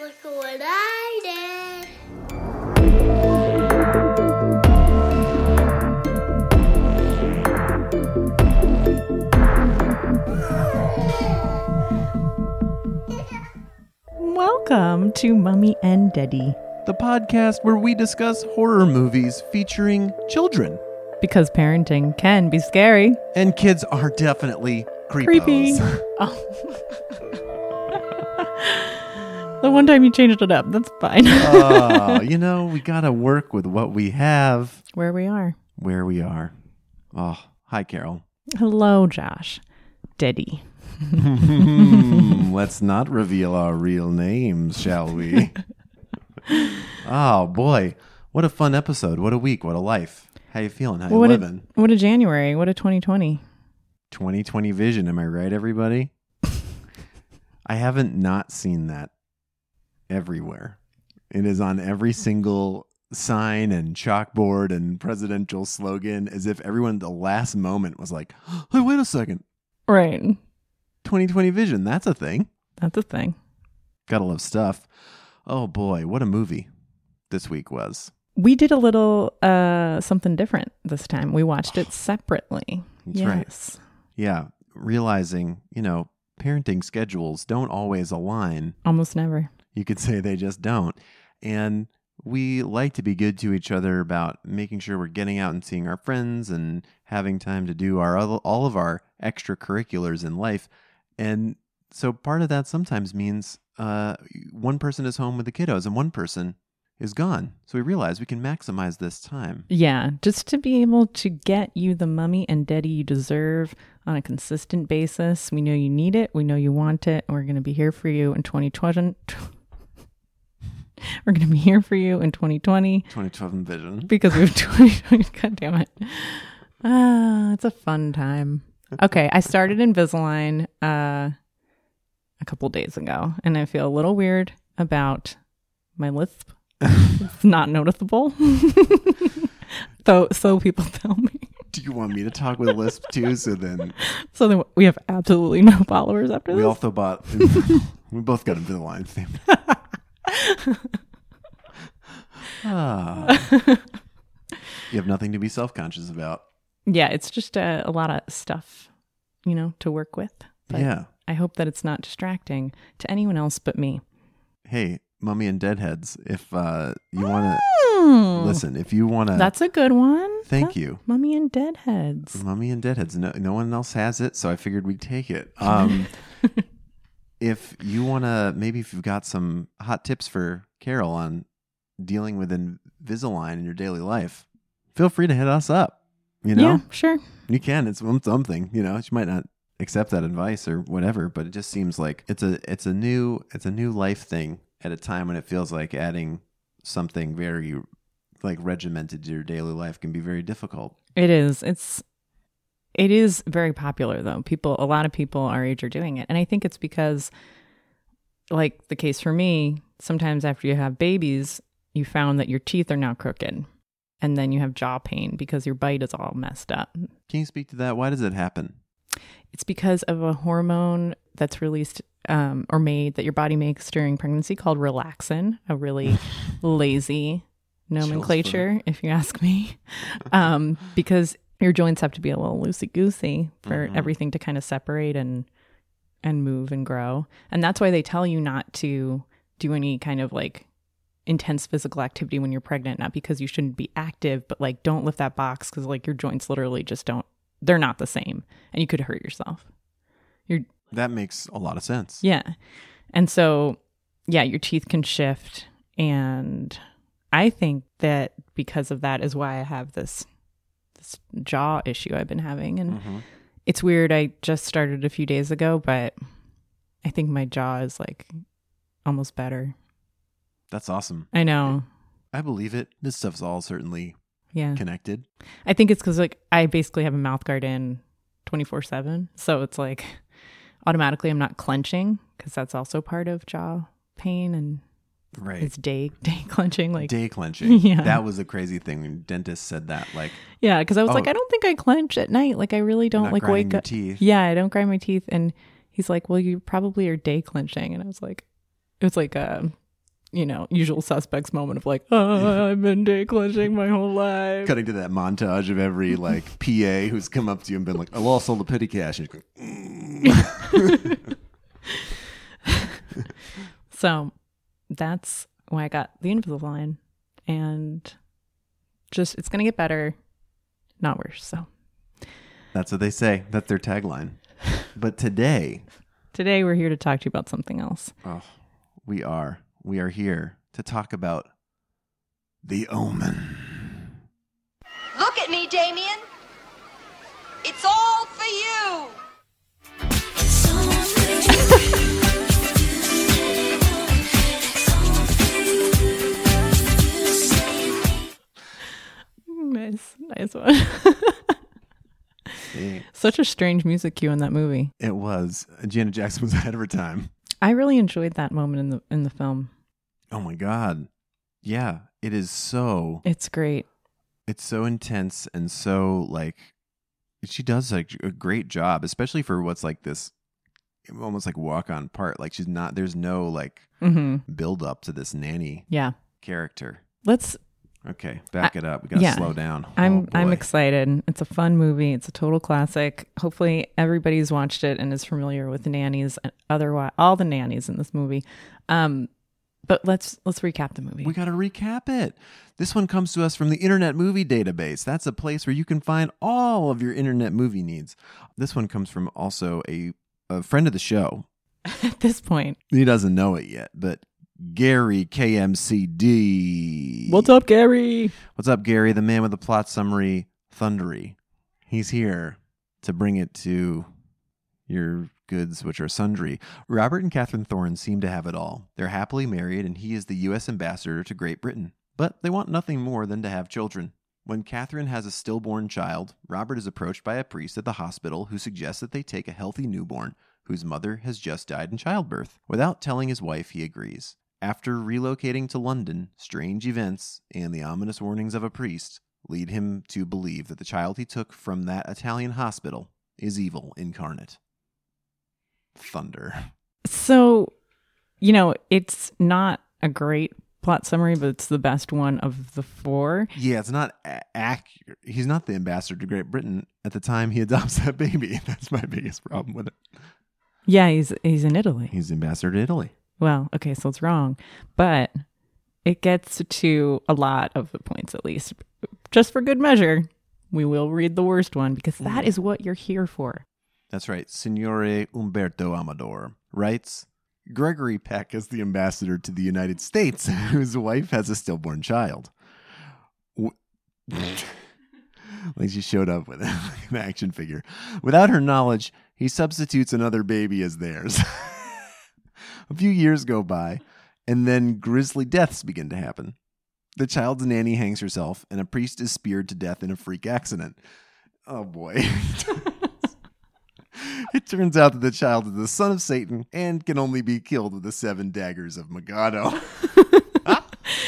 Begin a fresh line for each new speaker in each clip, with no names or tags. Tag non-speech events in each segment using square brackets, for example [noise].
Look what I did.
Welcome to Mummy and Daddy.
the podcast where we discuss horror movies featuring children.
Because parenting can be scary.
And kids are definitely creepos.
Creepy. [laughs] Oh. [laughs] the one time you changed it up, that's fine. [laughs]
oh, [laughs] you know, we got to work with what we have
Where we are.
where we are. Oh, hi, Carol.
Hello, Josh. Daddy.
Hmm, [laughs] Let's not reveal our real names, shall we? oh, boy. What a fun episode. What a week. What a life. How you feeling? How you
what
living?
a what a January. What a 2020.
2020 vision. Am I right, everybody? I haven't not seen that everywhere. It is on every single sign and chalkboard and presidential slogan as if everyone at the last moment was like, hey, wait a second.
Right.
2020 vision. That's a thing.
That's a thing.
Gotta love stuff. Oh boy, what a movie this week was.
We did a little uh something different this time. We watched it [sighs] separately.
That's right.
yes.
Yeah, realizing, you know, parenting schedules don't always align.
Almost never.
You could [laughs] say they just don't. And we like to be good to each other about making sure we're getting out and seeing our friends and having time to do our all of our extracurriculars in life. And so part of that sometimes means uh, one person is home with the kiddos and one person is gone. So we realize we can maximize this time.
Yeah, just to be able to get you the mummy and daddy you deserve on a consistent basis. We know you need it. We know you want it. We're going to be here for you in 2020. [laughs] We're going to be here for you in 2020
2012 vision.
because we have [laughs] 2020. God damn it. Ah, it's a fun time. Okay, I started Invisalign uh, a couple days ago, and I feel a little weird about my lisp. [laughs] it's not noticeable. Though, so people tell me.
Do you want me to talk with Lisp too? So then
So then we have absolutely no followers after
we
this.
also bought. we both got Invisalign. Same. Ah. You have nothing to be self conscious about.
yeah, it's just a, a lot of stuff, you know, to work with. But
yeah.
I hope that it's not distracting to anyone else but me.
Hey, mummy and deadheads, if uh, you want to
Hmm.
listen, if you want to,
That's a good one.
thank
That-
you.
Mummy and Deadheads.
Mummy and Deadheads. No, no one else has it, so I figured we'd take it. Um, [laughs] if you want to, maybe if you've got some hot tips for Carol on dealing with Invisalign in your daily life, feel free to hit us up. You know,
Yeah, sure.
you can. It's some- something. You know, she might not accept that advice or whatever, but it just seems like it's a it's a new it's a new life thing at a time when it feels like adding something very like regimented to your daily life can be very difficult.
It is. It's it is very popular though. People a lot of people our age are doing it. And I think it's because like the case for me, sometimes after you have babies, you found that your teeth are now crooked. And then you have jaw pain because your bite is all messed up.
Can you speak to that? Why does it happen?
It's because of a hormone that's released um, or made that your body makes during pregnancy called relaxin, a really [laughs] lazy nomenclature, if you ask me. [laughs] Um, because your joints have to be a little loosey goosey for
Mhm.
everything to kind of separate and and move and grow. And that's why they tell you not to do any kind of like intense physical activity when you're pregnant, not because you shouldn't be active, but like don't lift that box because like your joints literally just don't they're not the same and you could hurt yourself.
That makes a lot of sense.
Yeah. And so, yeah, your teeth can shift. And I think that because of that is why I have this this jaw issue I've been having. And
Mhm.
it's weird. I just started a few days ago, but I think my jaw is like almost better.
That's awesome.
I know.
I believe it. This stuff's all certainly
Yeah.
connected.
I think it's because like I basically have a mouth guard in 24 7. So it's like automatically I'm not clenching because that's also part of jaw pain and
Right.
it's day [laughs] day clenching. Like,
Day clenching. [laughs]
Yeah.
That was a crazy thing when dentists said that. Like,
yeah, because I was oh. like,
Oh.
I don't think I clench at night. Like, I really don't like wake up.
teeth.
Yeah, I don't grind my teeth. And he's like, Well, you probably are day clenching. And I was like, It was like a you know, usual suspects moment of like, oh, [laughs] I've been day clenching my whole life.
Cutting to that montage of every like PA who's come up to you and been like, "I lost all the petty cash." And you're going, mm.
So that's why I got the Invisalign, and just it's gonna get better, not worse. So
That's what they say. That's their tagline. But today,
today we're here to talk to you about something else.
oh, we are we are here to talk about the Omen.
Look at me, Damien.
Nice, nice one. [laughs] Such a strange music cue in that movie.
It was Janet Jackson was [laughs] ahead of her time.
I really enjoyed that moment in the in the film.
Oh my god. Yeah, it is so
It's great.
it's so intense and so like she does like a great job, especially for what's like this almost like walk on part. Like she's not there's no like
hmm
build up to this nanny
Yeah.
character.
Let's.
Okay, back it up. We gotta
yeah.
slow down.
I'm
Oh,
I'm excited. It's a fun movie. It's a total classic. Hopefully everybody's watched it and is familiar with the nannies and otherwise all the nannies in this movie. Um, but let's let's recap the movie.
We got to recap it. This one comes to us from the Internet Movie Database. That's a place where you can find all of your internet movie needs. This one comes from also a, a friend of the show. [laughs]
At this point,
He doesn't know it yet, but Gary KMCD.
what's up, Gary?
What's up, Gary? The man with the plot summary, Thundery. He's here to bring it to your goods, which are sundry. Robert and Catherine Thorne seem to have it all. They're happily married, and he is the U.S. ambassador to Great Britain. But they want nothing more than to have children. When Catherine has a stillborn child, Robert is approached by a priest at the hospital who suggests that they take a healthy newborn whose mother has just died in childbirth. Without telling his wife, he agrees. After relocating to London, strange events and the ominous warnings of a priest lead him to believe that the child he took from that Italian hospital is evil incarnate. Thunder.
So, you know, it's not a great plot summary, but it's the best one of the four.
Yeah, it's not a- accurate. He's not the ambassador to Great Britain at the time he adopts that baby. [laughs] That's my biggest problem with it.
Yeah, he's he's in Italy.
He's ambassador to Italy.
Well, okay, so it's wrong, but it gets to a lot of the points at least. Just for good measure, we will read the worst one because that mm. is what you're here for.
That's right. Signore Umberto Amador writes Gregory Peck is the ambassador to the United States, [laughs] whose wife has a stillborn child. W- [laughs] like she showed up with [laughs] an action figure. Without her knowledge, he substitutes another baby as theirs. A few years go by, and then grisly deaths begin to happen. The child's nanny hangs herself, and a priest is speared to death in a freak accident. Oh boy. [laughs] It turns out that the child is the son of Satan and can only be killed with the seven daggers of Megiddo. [laughs]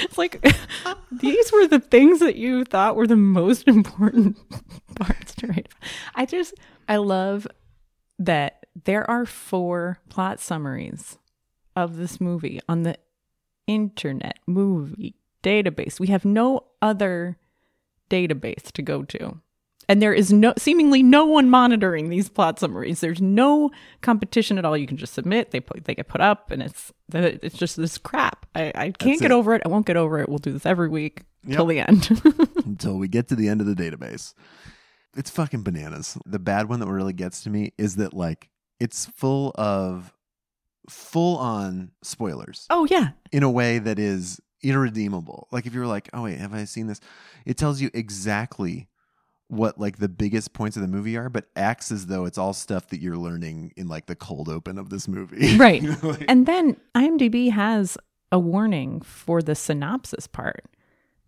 It's like [laughs] these were the things that you thought were the most important parts to write. I just I love that there are four plot summaries of this movie on the internet movie database. We have no other database to go to. And there is no seemingly no one monitoring these plot summaries. There's no competition at all. You can just submit. They put, they get put up, and it's it's just this crap. I, I can't
That's
get
it.
over it. I won't get over it. We'll do this every week
Yep.
till the end. [laughs]
until we get to the end of the database. It's fucking bananas. The bad one that really gets to me is that like it's full of full on spoilers
oh yeah,
in a way that is irredeemable. Like if you're like, "Oh wait, have I seen this?" It tells you exactly what like the biggest points of the movie are, but acts as though it's all stuff that you're learning in like the cold open of this movie. [laughs]
Right.
Like-
And then IMDb has a warning for the synopsis part.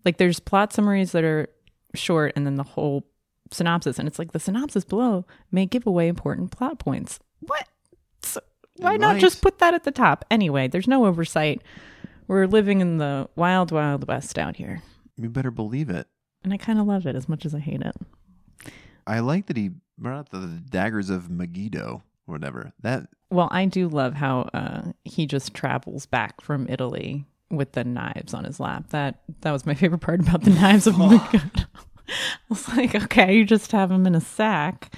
Like there's plot summaries that are short and then the whole synopsis. And it's like the synopsis below may give away important plot points. What? So why
It
not
might.
just put that at the top? Anyway, there's no oversight. We're living in the wild, wild west out here.
you better believe it.
And I kind of love it as much as I hate it.
I like that he brought up the, daggers of Megiddo or whatever. That
Well, I do love how uh, he just travels back from Italy with the knives on his lap. That that was my favorite part about the knives. [laughs] Oh my god! [laughs] I was like, okay, you just have them in a sack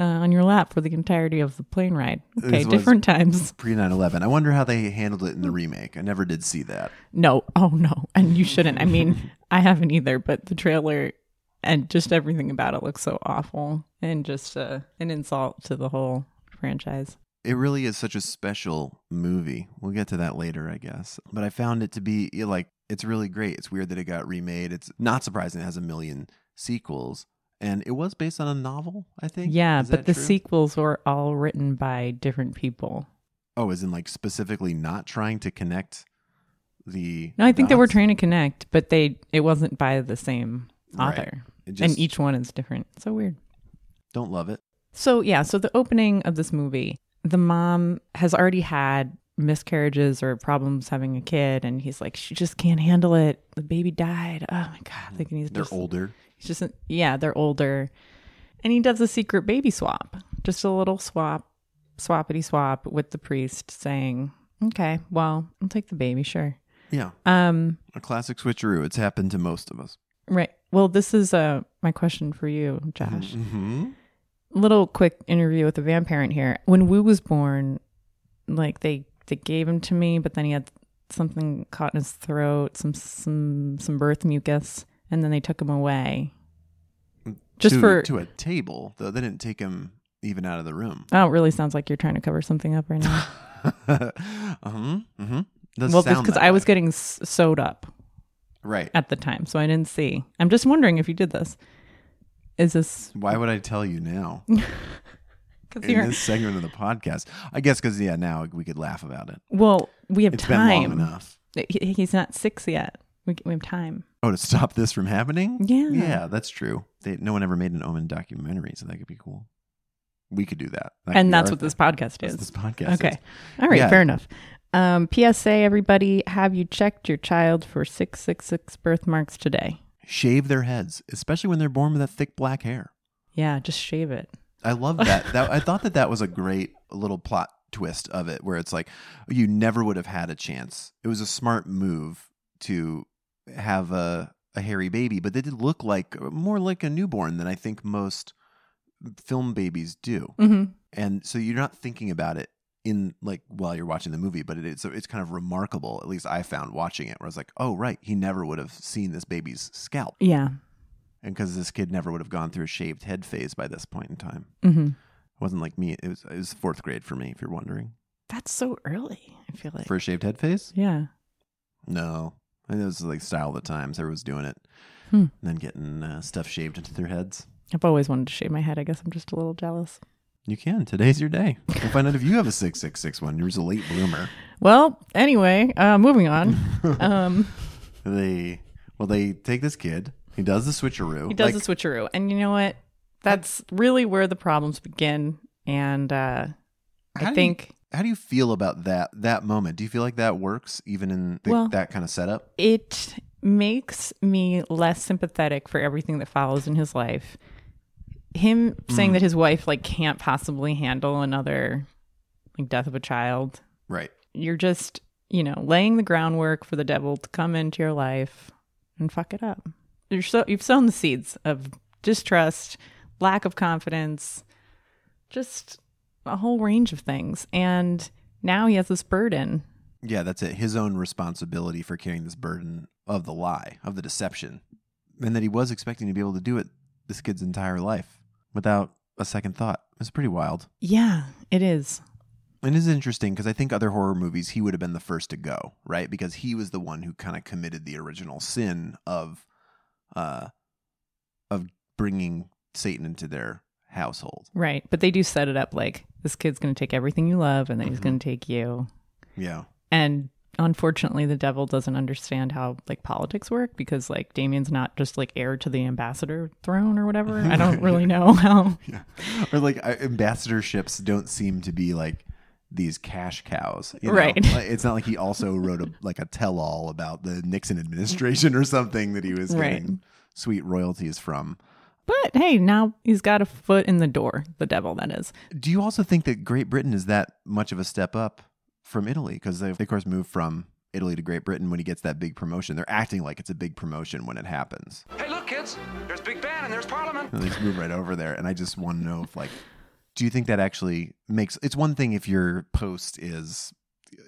uh, on your lap for the entirety of the plane ride. Okay, different times.
Pre 9 11. I wonder how they handled it in the remake. I never did see that.
No, oh no, and you shouldn't. I mean, [laughs] I haven't either, but the trailer and just everything about it looks so awful and just uh, an insult to the whole franchise.
It really is such a special movie. We'll get to that later, I guess. But I found it to be like, it's really great. It's weird that it got remade. It's not surprising it has a million sequels. And it was based on a novel, I think.
Yeah,
Is
but the
true?
sequels were all written by different people.
Oh, as in like specifically not trying to connect the.
No, I think they were trying to connect, but they it wasn't by the same author.
It just
and each one is different. So weird.
don't love it.
So yeah, so the opening of this movie, the mom has already had miscarriages or problems having a kid, and he's like, she just can't handle it. The baby died. Oh my god, thinking he's
They're
just,
older.
He's just yeah, they're older, and he does a secret baby swap, just a little swap, swappity swap with the priest, saying, "Okay, well, I'll take the baby, sure."
Yeah.
Um,
A classic switcheroo. It's happened to most of us.
right. Well, this is uh my question for you, Josh.
Mm-hmm.
little quick interview with the van parent here. When Wu was born, like they they gave him to me, but then he had something caught in his throat, some some some birth mucus, and then they took him away. Just
to,
for
to a table, though. They didn't take him even out of the room.
oh, it really sounds like you're trying to cover something up right now. [laughs]
uh-huh. Mm-hmm.
Well, because I was getting s- sewed up
right.
at the time, so I didn't see. I'm just wondering if you did this. Is this
Why would I tell you now [laughs]
because
in
you're
this segment of the podcast? I guess because yeah, now we could laugh about it.
well? We have
It's
time.
enough.
He's not six yet. We, we have time.
Oh, to stop this from happening?
Yeah.
Yeah, that's true. They, no one ever made an Omen documentary, so that could be cool. We could do that. That
and that's what this
thing.
podcast
That's
is.
this podcast
Okay.
is.
All right.
Yeah.
Fair enough. Um, PSA, everybody, have you checked your child for 666 birthmarks today?
Shave their heads, especially when they're born with that thick black hair.
Yeah, just shave it.
I love that. that I [laughs] thought that that was a great little plot twist of it, where it's like you never would have had a chance. It was a smart move to have a a hairy baby, but they did look like more like a newborn than I think most film babies do.
Mm-hmm.
And so you're not thinking about it in like while you're watching the movie, but it is it's kind of remarkable. At least I found watching it, where I was like, oh right, he never would have seen this baby's scalp,
Yeah.
and because this kid never would have gone through a shaved head phase by this point in time.
Mm-hmm.
It wasn't like me. It was it was fourth grade for me. If you're wondering,
That's so early. I feel like.
for a shaved head phase,
yeah.
no. I think it was like style of the times. Everyone's doing it,
Hmm.
and then getting uh, stuff shaved into their heads.
I've always wanted to shave my head. I guess I'm just a little jealous.
You can. Today's your day. We'll find out if you have a six six six one. You're a late bloomer.
Well, anyway, uh, moving on. [laughs] um,
They well, they take this kid. He does the switcheroo.
he does
Like,
the switcheroo. And you know what? That's really where the problems begin. And uh,
How do
I
you-
think
How do you feel about that that moment? Do you feel like that works even in the,
Well-
that kind of setup?
it makes me less sympathetic for everything that follows in his life. Him saying mm. that his wife like can't possibly handle another like death of a child.
Right.
You're just, you know, laying the groundwork for the devil to come into your life and fuck it up. You're so you've sown the seeds of distrust, lack of confidence, just a whole range of things. And now he has this burden
Yeah, that's it. His own responsibility for carrying this burden of the lie, of the deception, and that he was expecting to be able to do it this kid's entire life without a second thought. It's pretty wild.
Yeah, it is.
And it is interesting because I think other horror movies he would have been the first to go, right? Because he was the one who kind of committed the original sin of, uh, of bringing Satan into their household.
Right. But they do set it up like this kid's going to take everything you love and then he's
Mhm.
going to take you.
Yeah,
And unfortunately, the devil doesn't understand how like politics work because like Damien's not just like heir to the ambassador throne or whatever. I don't [laughs] really know how.
yeah. Or like uh, ambassadorships don't seem to be like these cash cows, you know?
Right.
It's not like he also wrote a like a tell-all about the Nixon administration or something that he was
Right.
getting sweet royalties from.
But hey, now he's got a foot in the door, the devil, that is.
Do you also think that Great Britain is that much of a step up from Italy because they, of course, moved from Italy to Great Britain when he gets that big promotion. They're acting like it's a big promotion when it happens.
Hey, look, kids. There's Big Ben and there's Parliament.
And they just move right over there. And I just want to know if, like, do you think that actually makes it's one thing if your post is,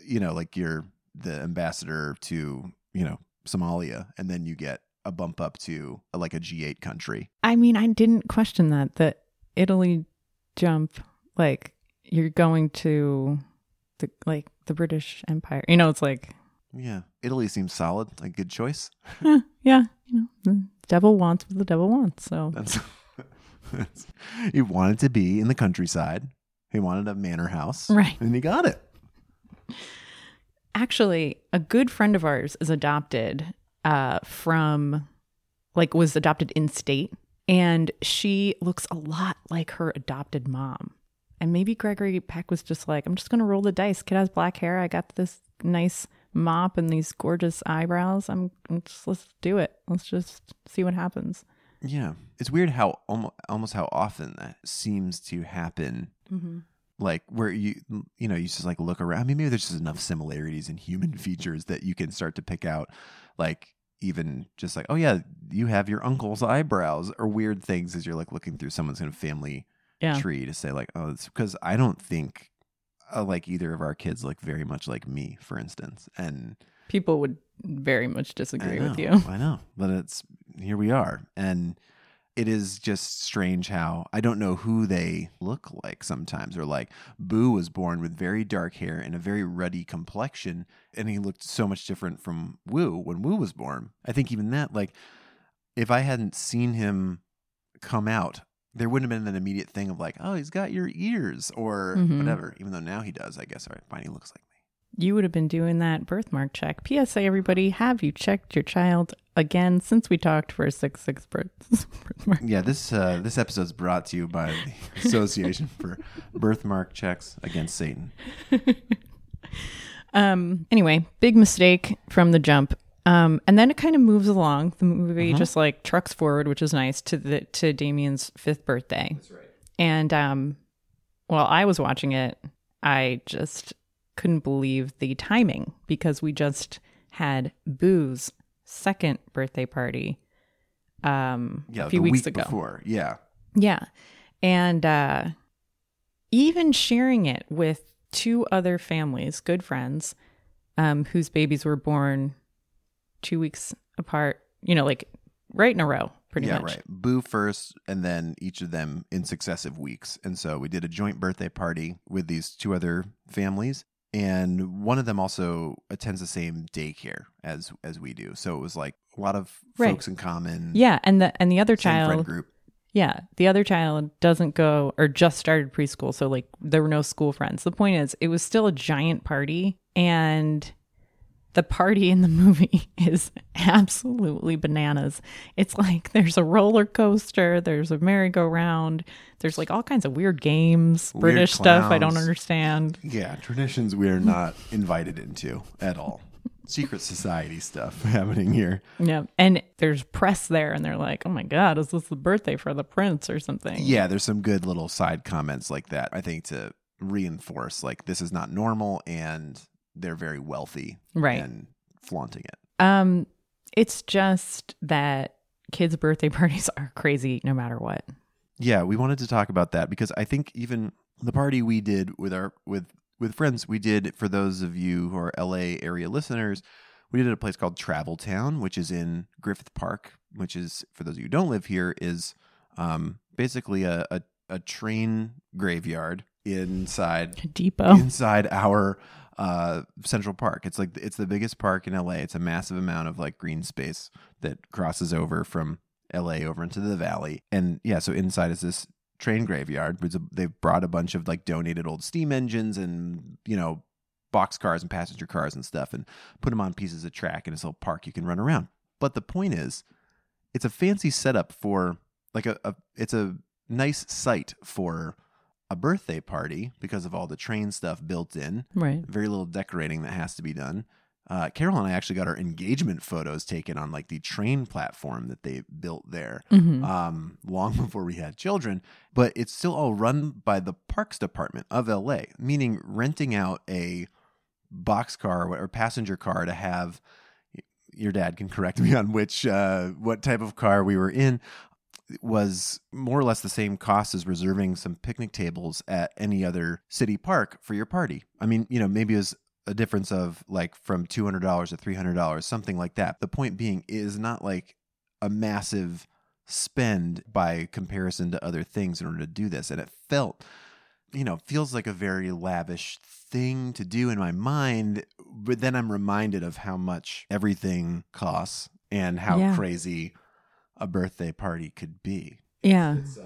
you know, like you're the ambassador to, you know, Somalia, and then you get a bump up to like a G8 country.
I mean, I didn't question that. The Italy jump, like you're going to the like the British Empire. You know, it's like,
Yeah. Italy seems solid, like good choice. [laughs] [laughs]
eh, yeah, you know, the devil wants what the devil wants. So
That's, [laughs] that's he wanted to be in the countryside. He wanted a manor house.
Right.
And he got it.
actually, a good friend of ours is adopted uh, from, like, was adopted in state, and she looks a lot like her adopted mom. And maybe Gregory Peck was just like, I'm just gonna roll the dice. Kid has black hair. I got this nice mop and these gorgeous eyebrows. I'm, I'm just let's do it. Let's just see what happens.
Yeah. It's weird how almost, almost how often that seems to happen. Like where you you know you just like look around. I mean, maybe there's just enough similarities in human [laughs] features that you can start to pick out, like even just like oh yeah, you have your uncle's eyebrows or weird things as you're like looking through someone's kind of family
Yeah.
tree to say like oh it's because I don't think uh, like either of our kids look very much like me, for instance, and
People would very much disagree
know,
with you. [laughs]
I know, but it's here we are, and it is just strange how I don't know who they look like sometimes. Or like Boo was born with very dark hair and a very ruddy complexion, and he looked so much different from Woo when Woo was born. I think even that, like, if I hadn't seen him come out. There wouldn't have been an immediate thing of like, oh, he's got your ears or
Mhm.
whatever. Even though now he does, I guess. All right, fine, he looks like.
You would have been doing that birthmark check. PSA, everybody, have you checked your child again since we talked for a six six [laughs] birth birthmark?
Yeah, this uh, this episode is brought to you by the [laughs] Association for Birthmark Checks Against Satan. [laughs]
Um. Anyway, big mistake from the jump. Um. And then it kind of moves along. The movie just like trucks forward, which is nice to the to Damien's fifth birthday. That's right. And um, while I was watching it, I just couldn't believe the timing because we just had Boo's second birthday party. Um,
Yeah,
a few
the
weeks
week
ago.
before. Yeah,
Yeah. And uh, even sharing it with two other families, good friends, um, whose babies were born two weeks apart, you know, like right in a row, pretty
yeah,
much.
right. Boo first, and then each of them in successive weeks. And so we did a joint birthday party with these two other families, and one of them also attends the same daycare as as we do. So it was like a lot of
Right.
folks in common.
Yeah. And the, and the other child,
group.
yeah, the other child doesn't go or just started preschool. So, like, there were no school friends. The point is, it was still a giant party. And the party in the movie [laughs] is absolutely bananas. It's like there's a roller coaster, there's a merry-go-round, there's like all kinds of weird games,
Weird
British stuff I don't understand.
Yeah, traditions we are not invited into at all. Secret society stuff [laughs] happening here.
Yeah. And there's press there and they're like, "Oh my god, is this the birthday for the prince or something?"
Yeah, there's some good little side comments like that. I think to reinforce like this is not normal and they're very wealthy
Right.
and flaunting it.
Um it's just that kids' birthday [laughs] parties are crazy no matter what.
Yeah, we wanted to talk about that because I think even the party we did with our with with friends, we did for those of you who are LA area listeners, we did at a place called Travel Town, which is in Griffith Park, which is for those of you who don't live here, is um, basically a, a a train graveyard inside a [laughs]
Depot.
inside our uh, Central Park. It's like it's the biggest park in LA. It's a massive amount of like green space that crosses over from LA over into the valley. And yeah, so inside is this train graveyard. They've brought a bunch of like donated old steam engines and you know box cars and passenger cars and stuff, and put them on pieces of track in this little park you can run around. But the point is, it's a fancy setup for like a, a it's a nice site for a birthday party because of all the train stuff built in.
Right.
Very little decorating that has to be done. Uh, Carol and I actually got our engagement photos taken on like the train platform that they built there
Mhm.
um, long [laughs] before we had children. But it's still all run by the Parks Department of LA, meaning renting out a boxcar or passenger car to have. Your dad can correct me on which uh, what type of car we were in was more or less the same cost as reserving some picnic tables at any other city park for your party. I mean, you know, maybe it was a difference of like from $200 to $300, something like that. The point being is not like a massive spend by comparison to other things in order to do this. And it felt, you know, feels like a very lavish thing to do in my mind. But then I'm reminded of how much everything costs and how
Yeah.
crazy a birthday party could be.
Yeah.
Uh,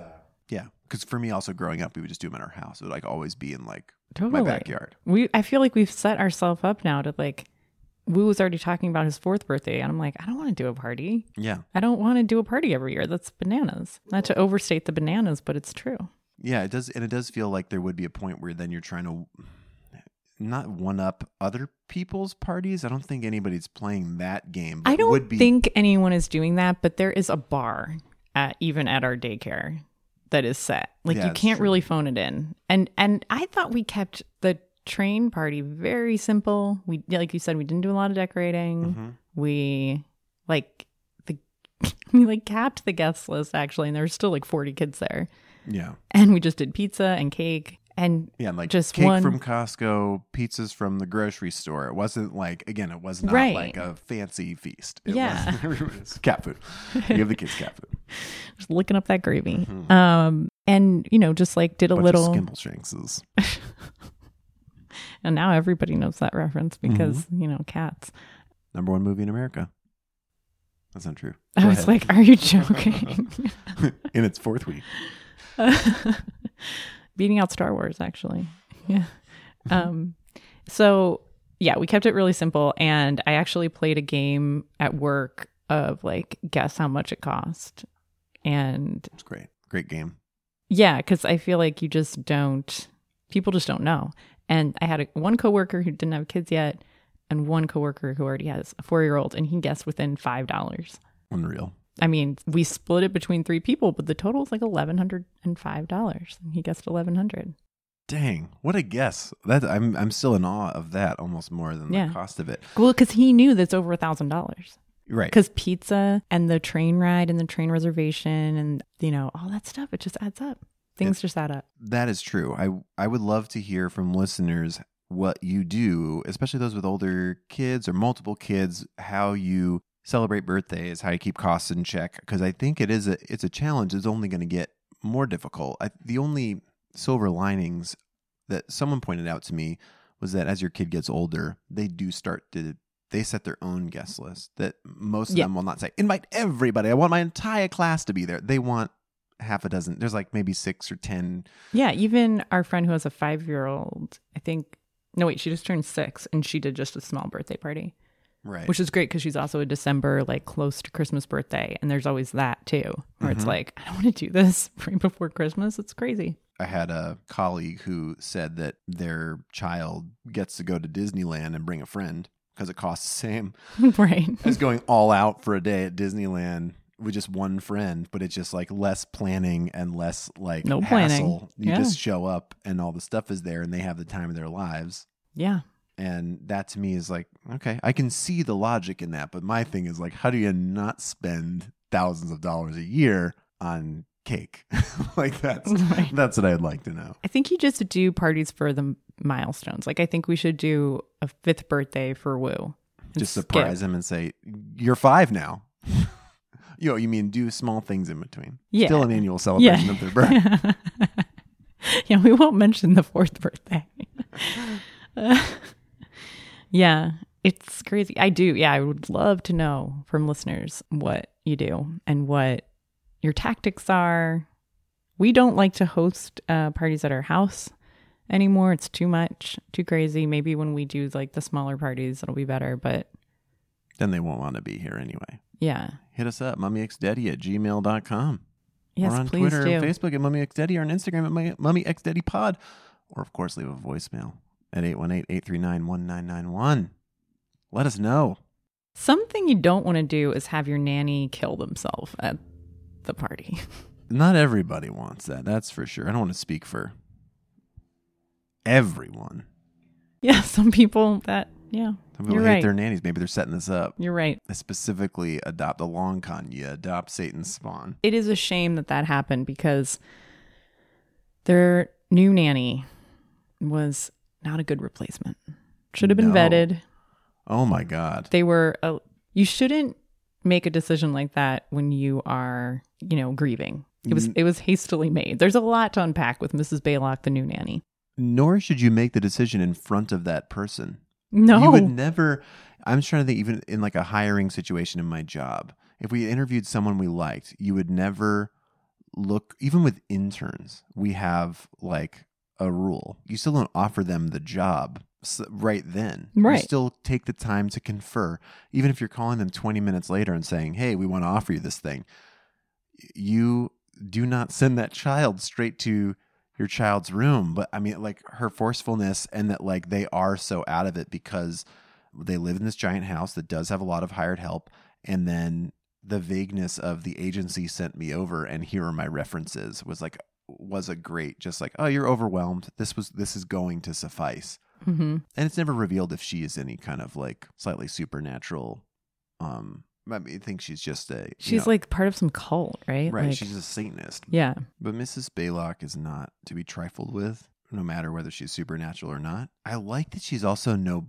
yeah. Because for me, also growing up, we would just do them in our house. It would like always be in like
Totally.
my backyard.
We I feel like we've set ourselves up now to like Wu was already talking about his fourth birthday, and I'm like, I don't want to do a party.
Yeah.
I don't want to do a party every year. That's bananas. Not to overstate the bananas, but it's true.
Yeah, it does, and it does feel like there would be a point where then you're trying to not one up other people's parties. I don't think anybody's playing that game. But
I don't
be,
think anyone is doing that, but there is a bar at even at our daycare that is set. Like
Yeah,
you can't really phone it in. And and I thought we kept the train party very simple. We like you said, we didn't do a lot of decorating.
Mm-hmm.
We like the [laughs] we like capped the guest list actually, and there were still like forty kids there.
Yeah,
And we just did pizza and cake and
yeah, and like
Just
cake
one-
from Costco, pizzas from the grocery store. It wasn't like again, it was not
Right.
like a fancy feast. It
Yeah.
was, [laughs] it was [laughs] cat food. You give the kids cat food. [laughs]
just licking up that gravy. Um and you know, just like did a
Bunch
little
of skimble shankses.
and now everybody knows that reference because,
Mm-hmm.
you know, cats.
Number one movie in America. That's not true.
I was
ahead.
like, are you joking?
in its fourth week.
Beating out Star Wars, actually. [laughs] Yeah. Um, so yeah, we kept it really simple. And I actually played a game at work of like, guess how much it cost. And
It's great. Great game.
yeah, because I feel like you just don't, people just don't know. And I had a, one coworker who didn't have kids yet, and one coworker who already has a four year old, and he guessed within $5.
Unreal.
I mean, we split it between three people, but the total is like eleven hundred and five dollars. He guessed eleven hundred.
Dang, what a guess! That I'm I'm still in awe of that almost more than
Yeah.
the cost of it.
Well, because he knew that's over a thousand dollars.
Right.
Because pizza and the train ride and the train reservation and you know all that stuff, it just adds up. Things just add up.
That is true. I I would love to hear from listeners what you do, especially those with older kids or multiple kids, how you celebrate birthdays, how you keep costs in check because I think it is a it's a challenge. It's only going to get more difficult. I, the only silver linings that someone pointed out to me was that as your kid gets older, they do start to they set their own guest list. That most of
Yeah.
them will not say invite everybody. I want my entire class to be there. They want half a dozen. There's like maybe six or ten
Yeah, even our friend who has a five year old, I think. No, wait, she just turned six and she did just a small birthday party.
Right.
which is great because she's also a December, like close to Christmas birthday. And there's always that too, where it's mm-hmm. like, I don't want to do this [laughs] right before Christmas. It's crazy.
I had a colleague who said that their child gets to go to Disneyland and bring a friend because it costs the same [laughs]
right. [laughs]
as going all out for a day at Disneyland with just one friend, but it's just like less planning and less like
No
hassle.
planning.
You
Yeah.
just show up and all the stuff is there and they have the time of their lives.
Yeah.
And that to me is like, okay, I can see the logic in that. But my thing is like, how do you not spend thousands of dollars a year on cake? [laughs] like that's [laughs]
Right.
that's what I'd like to know.
I think you just do parties for the milestones. Like, I think we should do a fifth birthday for Woo.
Just
skip.
surprise him and say, You're five now. [laughs] you know, you mean do small things in between.
Yeah.
Still an annual celebration of their birth.
yeah, we won't mention the fourth birthday. Yeah, it's crazy. I do. Yeah, I would love to know from listeners what you do and what your tactics are. We don't like to host uh, parties at our house anymore. It's too much, too crazy. Maybe when we do like the smaller parties, it'll be better. But
then they won't want to be here anyway.
yeah,
Hit us up, mummyxdaddy at gmail.com.
yes,
or on
please
Twitter
do.
and Facebook at mummyxdaddy or on Instagram at Mummy- mummyxdaddypod. Or, of course, leave a voicemail at 818-839-1991. Let us know.
Something you don't want to do is have your nanny kill themselves at the party. [laughs]
Not everybody wants that. That's for sure. I don't want to speak for everyone.
Yeah, some people that yeah.
Some people
You're
hate
right.
their nannies. Maybe they're setting this up.
You're right.
I Specifically, adopt a long con. You adopt Satan's spawn.
It is a shame that that happened because their new nanny was not a good replacement. Should have been
No.
vetted.
Oh my God.
They were a, you shouldn't make a decision like that when you are, you know, grieving. It was it was hastily made. There's a lot to unpack with Mrs. Baylock, the new nanny.
Nor should you make the decision in front of that person.
No.
You would never. I'm trying to think, even in like a hiring situation in my job, if we interviewed someone we liked, you would never look, even with interns, we have like a rule. You still don't offer them the job right then. You
Right.
still take the time to confer. Even if you're calling them 20 minutes later and saying, hey, we want to offer you this thing, you do not send that child straight to your child's room. But I mean, like her forcefulness and that like they are so out of it because they live in this giant house that does have a lot of hired help. And then the vagueness of the agency sent me over and here are my references was like, was a great, just like, oh, you're overwhelmed. This was, this is going to suffice.
hmm
And it's never revealed if she is any kind of like slightly supernatural. Um, I mean, I think she's just a,
She's
know-
like part of some cult, right?
right.
Like,
she's a Satanist.
yeah.
But Mrs. Baylock is not to be trifled with, no matter whether she's supernatural or not. I like that she's also no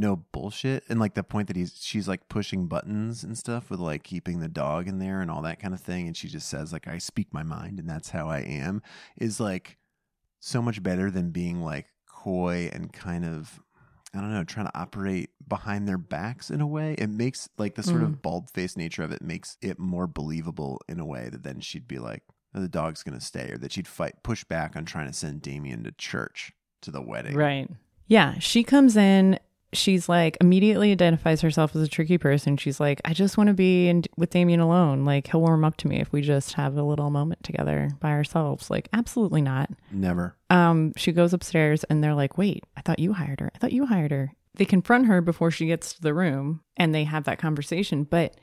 no bullshit and like the point that he's she's like pushing buttons and stuff with like keeping the dog in there and all that kind of thing and she just says like I speak my mind and that's how I am is like so much better than being like coy and kind of I don't know, trying to operate behind their backs in a way. It makes like the sort of hmm. bald faced nature of it makes it more believable in a way that then she'd be like, "Oh, the dog's gonna stay, or that she'd fight push back on trying to send Damien to church to the wedding.
Right. Yeah. She comes in. She's like immediately identifies herself as a tricky person. She's like, I just want to be in, with Damien alone. Like he'll warm up to me if we just have a little moment together by ourselves. Like absolutely not.
Never.
Um, she goes upstairs and they're like, wait, I thought you hired her. I thought you hired her. They confront her before she gets to the room and they have that conversation. But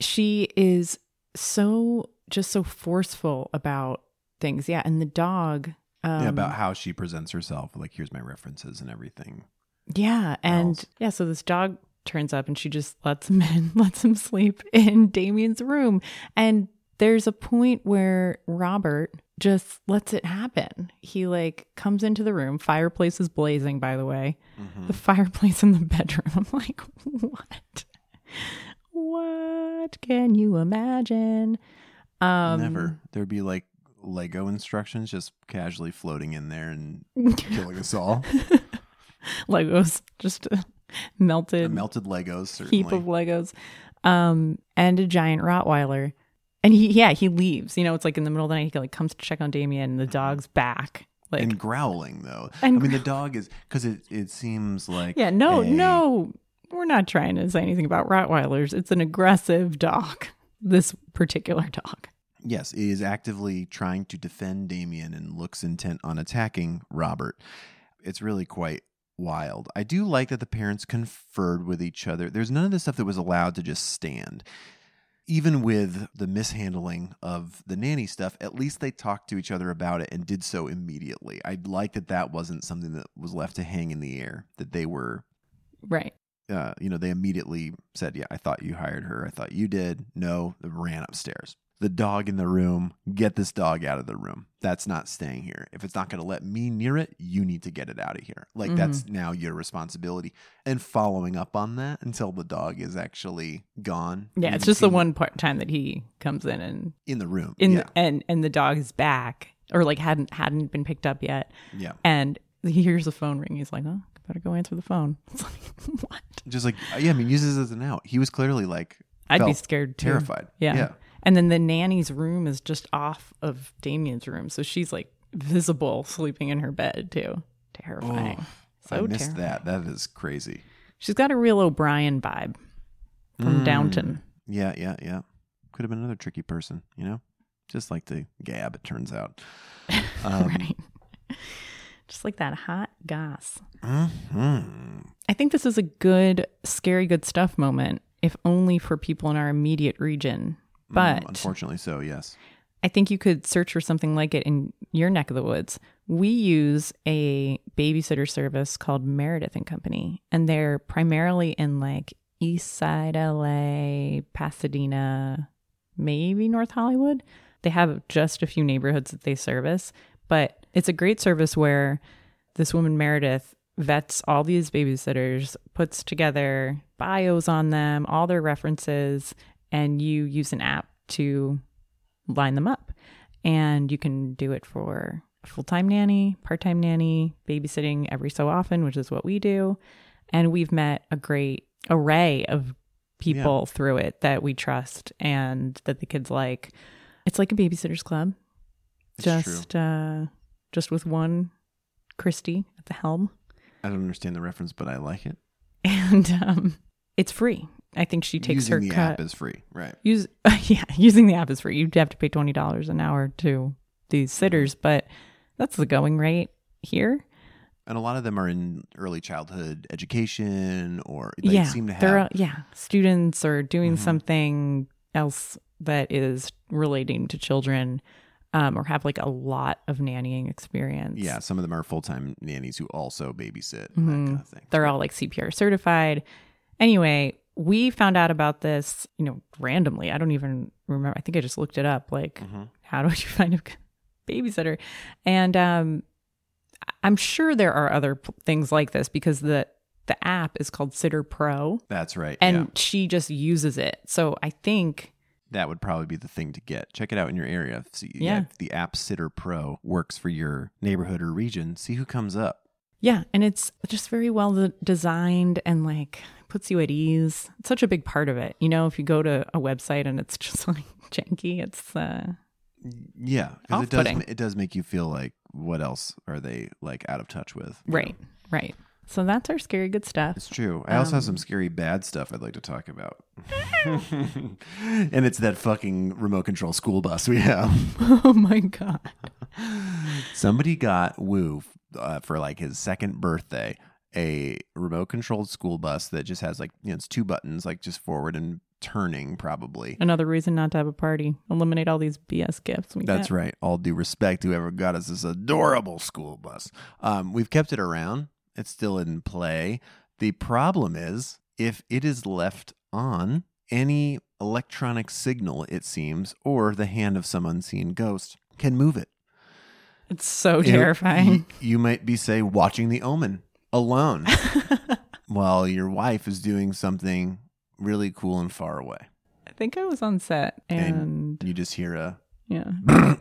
she is so just so forceful about things. Yeah. And the dog. Um,
yeah, about how she presents herself. Like, here's my references and everything.
Yeah, and
else.
yeah, so this dog turns up and she just lets him [laughs] in, lets him sleep in Damien's room. And there's a point where Robert just lets it happen. He like comes into the room, fireplace is blazing, by the way. The fireplace in the [laughs] bedroom. I'm like, what? What can you imagine? Um
Never. There'd be like Lego instructions just casually floating in there and [laughs] killing us all. [laughs]
Legos, just a melted
Melted Legos, certainly.
heap of Legos, um, and a giant Rottweiler. And he, yeah, he leaves. You know, it's like in the middle of the night. He like comes to check on Damien, and the dog's back. Like,
and growling though.
And
I mean, the dog is because it it seems like
yeah, no,
a-
no, we're not trying to say anything about Rottweilers. It's an aggressive dog. This particular dog.
Yes, it is actively trying to defend Damien and looks intent on attacking Robert. It's really quite wild. I do like that the parents conferred with each other. There's none of this stuff that was allowed to just stand. Even with the mishandling of the nanny stuff, at least they talked to each other about it and did so immediately. I like that that wasn't something that was left to hang in the air, that they were
Right.
uh, you know, they immediately said, Yeah, I thought you hired her. I thought you did. No, ran upstairs. The dog in the room, get this dog out of the room. That's not staying here. If it's not going to let me near it, you need to get it out of here. Like, that's mm-hmm. now your responsibility. And following up on that until the dog is actually gone.
Yeah, it's just the one part time that he comes in and
in the room.
in
yeah.
and and the dog is back or like hadn't hadn't been picked up yet.
yeah.
And he hears the phone ring. He's like, "Oh, better go answer the phone." [laughs] It's like, [laughs] what?
Just like, yeah, I mean, uses as an out. He was clearly like,
I'd be scared too.
terrified.
Yeah.
Yeah.
And then the nanny's room is just off of Damien's room. So she's like visible sleeping in her bed too. Terrifying. so
I missed
terrifying.
that. That is crazy.
She's got a real O'Brien vibe from
Mm.
Downton.
Yeah, yeah, yeah. Could have been another tricky person, you know? Just like the Gab, it turns out. [laughs] Um,
right. Just like that hot goss.
mhm.
I think this is a good, scary, good stuff moment, if only for people in our immediate region. But
Mm, unfortunately, so yes.
I think you could search for something like it in your neck of the woods we use a babysitter service called Meredith and Company, and they're primarily in like East Side LA, Pasadena, maybe North Hollywood. They have just a few neighborhoods that they service, but it's a great service where this woman, Meredith, vets all these babysitters, puts together bios on them, all their references, and you use an app to line them up. And you can do it for a full time nanny, part time nanny, babysitting every so often, which is what we do. And we've met a great array of people through it that we trust and that the kids like. It's like a babysitter's club,
It's true.
just uh, just with one Christy at the helm,
I don't understand the reference, but I like it. [laughs]
and um, it's free. I think she takes.
Using
her
the
cut.
app is free, right?
use [laughs] yeah using the app is free you'd have to pay $20 an hour to these sitters but that's the going rate here
And a lot of them are in early childhood education, or they
yeah
seem to have.
they're yeah students are doing
Mhm.
something else that is relating to children um, or have like a lot of nannying experience
yeah, some of them are full time nannies who also babysit,
Mhm.
that kind of thing.
they're all like cpr certified anyway we found out about this you know randomly i don't even remember i think i just looked it up like
Mhm.
how do [laughs] you find a babysitter and um i'm sure there are other p- things like this because the the app is called sitter pro
That's right.
and
yeah.
she just uses it so i think
that would probably be the thing to get. Check it out in your area. See,
Yeah.
if the App Sitter Pro works for your neighborhood or region, see who comes up.
Yeah and it's just very well designed and like puts you at ease it's such a big part of it you know if you go to a website and it's [laughs] just like janky it's uh
Yeah, because it does. It does make you feel like what else are they like out of touch with?
right
know?
right so that's our scary good stuff
It's true. I also have
Um,
some scary bad stuff I'd like to talk about. [laughs] and it's that fucking remote control school bus we have. [laughs]
oh my god
Somebody got Woo uh, for like his second birthday a remote controlled school bus that just has like you know it's two buttons like just forward and turning probably.
another reason not to have a party eliminate all these bs gifts we
That's
get.
right. All due respect to whoever got us this adorable school bus. Um, we've kept it around. It's still in play. The problem is if it is left on, any electronic signal, it seems, or the hand of some unseen ghost can move it.
It's so
It-
terrifying
You, you might be, say, watching The Omen alone [laughs] while your wife is doing something really cool and far away.
I think I was on set and,
And you just hear a
yeah. [clears throat]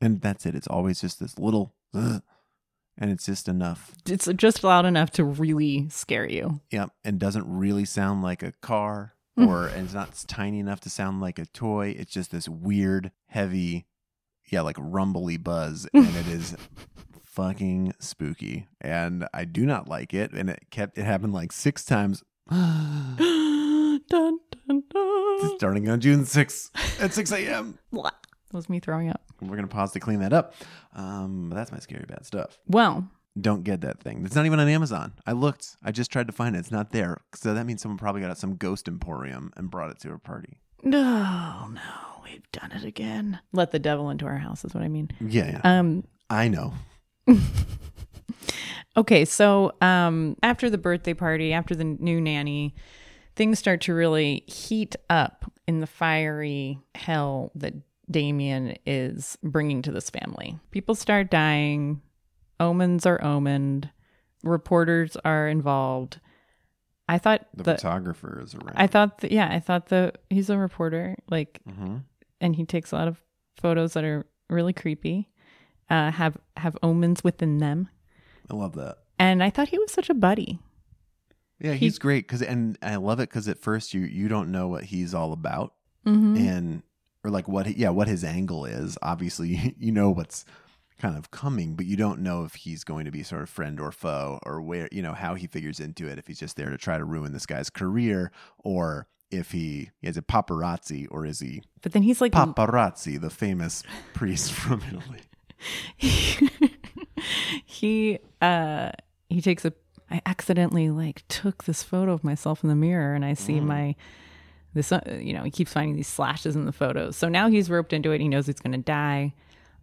and that's it. It's always just this little, [clears throat] and it's just enough.
It's just loud enough to really scare you.
Yep, and doesn't really sound like a car, mm. or and it's not tiny enough to sound like a toy. It's just this weird, heavy, yeah, like rumbly buzz, [laughs] and it is fucking spooky. And I do not like it. And it kept it happened like six times. [gasps] [gasps]
dun, dun, dun.
Starting on June 6th at 6 a.m. [laughs]
That was me throwing up.
We're gonna pause to clean that up. Um, but that's my scary bad stuff.
Well,
Don't get that thing. It's not even on Amazon. I looked. I just tried to find it. It's not there. So that means someone probably got it at some ghost emporium and brought it to a party.
no, no, we've done it again. Let the devil into our house is what I mean.
Yeah, yeah.
Um,
I know. [laughs]
Okay, so um, after the birthday party, after the new nanny, things start to really heat up in the fiery hell that Damien is bringing to this family. People start dying, omens are omened, reporters are involved. I thought
The,
the,
photographer is around.
I thought the, yeah, I thought the he's a reporter, like,
hmm
and he takes a lot of photos that are really creepy, uh, have have omens within them,
I love that.
and I thought he was such a buddy.
Yeah, he's great because, and I love it because at first you you don't know what he's all about,
Mm-hmm.
and or like what he- yeah what his angle is. Obviously, [laughs] you know what's kind of coming, but you don't know if he's going to be sort of friend or foe or where you know how he figures into it. If he's just there to try to ruin this guy's career, or if he is a paparazzi, or is he
But then he's like,
paparazzi, the famous priest from [laughs] Italy? [laughs]
he uh he takes a. I accidentally like took this photo of myself in the mirror, and I see my this. Uh, you know, he keeps finding these slashes in the photos. So now he's roped into it. He knows he's going to die,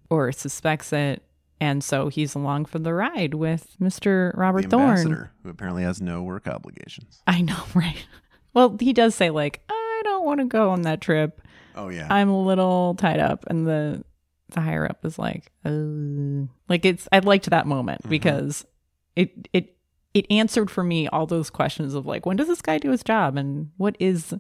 or suspects it, And so he's along for the ride with Mr.
The
Robert Thorne.
who apparently has no work obligations.
I know, [laughs] right? Well, he does say like, I don't want to go on that trip.
Oh yeah,
I'm a little tied up, and the the higher up is like, uh, like it's. I liked that moment
Mm-hmm.
because it it it answered for me all those questions of like, when does this guy do his job, and what is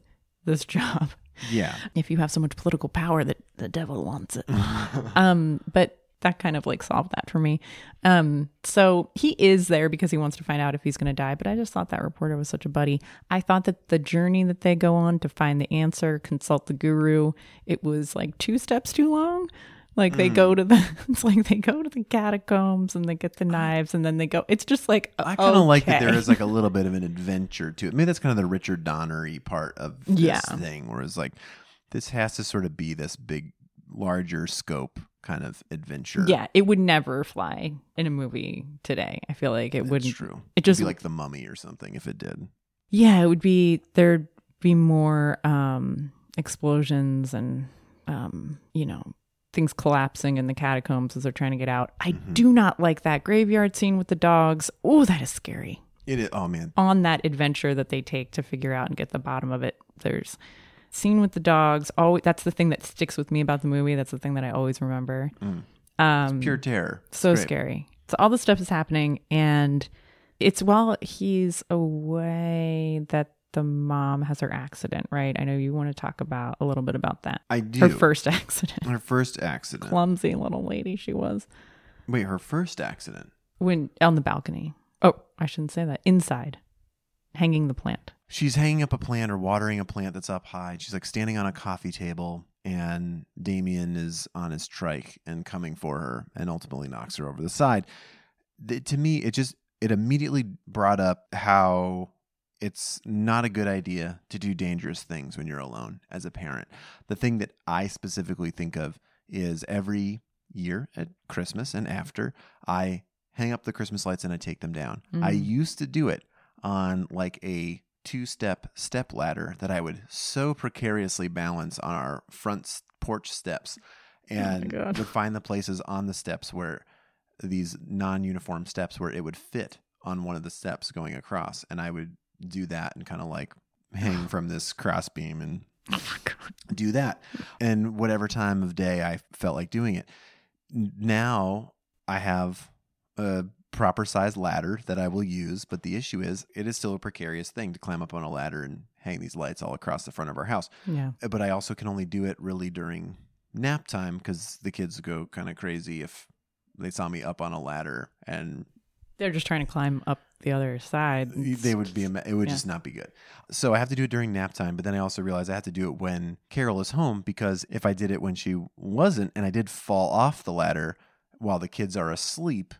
this [laughs] job?
yeah.
If you have so much political power that the devil wants it. [laughs] um, but that kind of like solved that for me. Um, so he is there because he wants to find out if he's going to die. But I just thought that reporter was such a buddy. I thought that the journey that they go on to find the answer, consult the guru, it was like two steps too long. Like they go to the, [laughs] it's like they go to the catacombs and they get the knives and then they go. It's just like
I kind of like that there
okay.
is like a little bit of an adventure to it. Maybe that's kind of the Richard Donnery part of this
Yeah.
thing, where it's like this has to sort of be this big, larger scope kind of adventure.
Yeah, it would never fly in a movie today. I feel like it
that's
wouldn't.
true.
It just
It'd be like the Mummy or something if it did.
Yeah, it would be there'd be more um explosions and um, you know, things collapsing in the catacombs as they're trying to get out. I
Mm-hmm.
do not like that graveyard scene with the dogs. Oh, that is scary.
It is. Oh man,
On that adventure that they take to figure out and get the bottom of it, there's scene with the dogs. Oh, that's the thing that sticks with me about the movie. That's the thing that I always remember. Um,
pure terror. It's
so
great.
scary. So all this stuff is happening, and it's while he's away that the mom has her accident. Right? I know you want to talk about a little bit about that.
I do.
Her first [laughs] accident.
Her first accident.
Clumsy little lady she was
Wait, her first accident.
when on the balcony. Oh, I shouldn't say that. Inside, hanging the plant.
She's hanging up a plant or watering a plant that's up high. She's like standing on a coffee table, and Damien is on his trike and coming for her, and ultimately knocks her over the side. Th- to me, it just it immediately brought up how it's not a good idea to do dangerous things when you're alone as a parent. The thing that I specifically think of is every year at Christmas and after, I hang up the Christmas lights and I take them down. I mm-hmm. used to do it on like a two step step ladder that I would so precariously balance on our front porch steps and
God.
would find the places on the steps where these non uniform steps where it would fit on one of the steps going across. And I would do that and kind of like hang from this crossbeam and [laughs] do that. And whatever time of day I felt like doing it. Now I have a proper sized ladder that I will use, but the issue is it is still a precarious thing to climb up on a ladder and hang these lights all across the front of our house.
Yeah.
Uh, But I also can only do it really during nap time because the kids go kind of crazy if they saw me up on a ladder and
They're just trying to climb up the other side.
they would be it would
Yeah.
just not be good so i have to do it during nap time but then i also realize i have to do it when carol is home because if i did it when she wasn't and i did fall off the ladder while the kids are asleep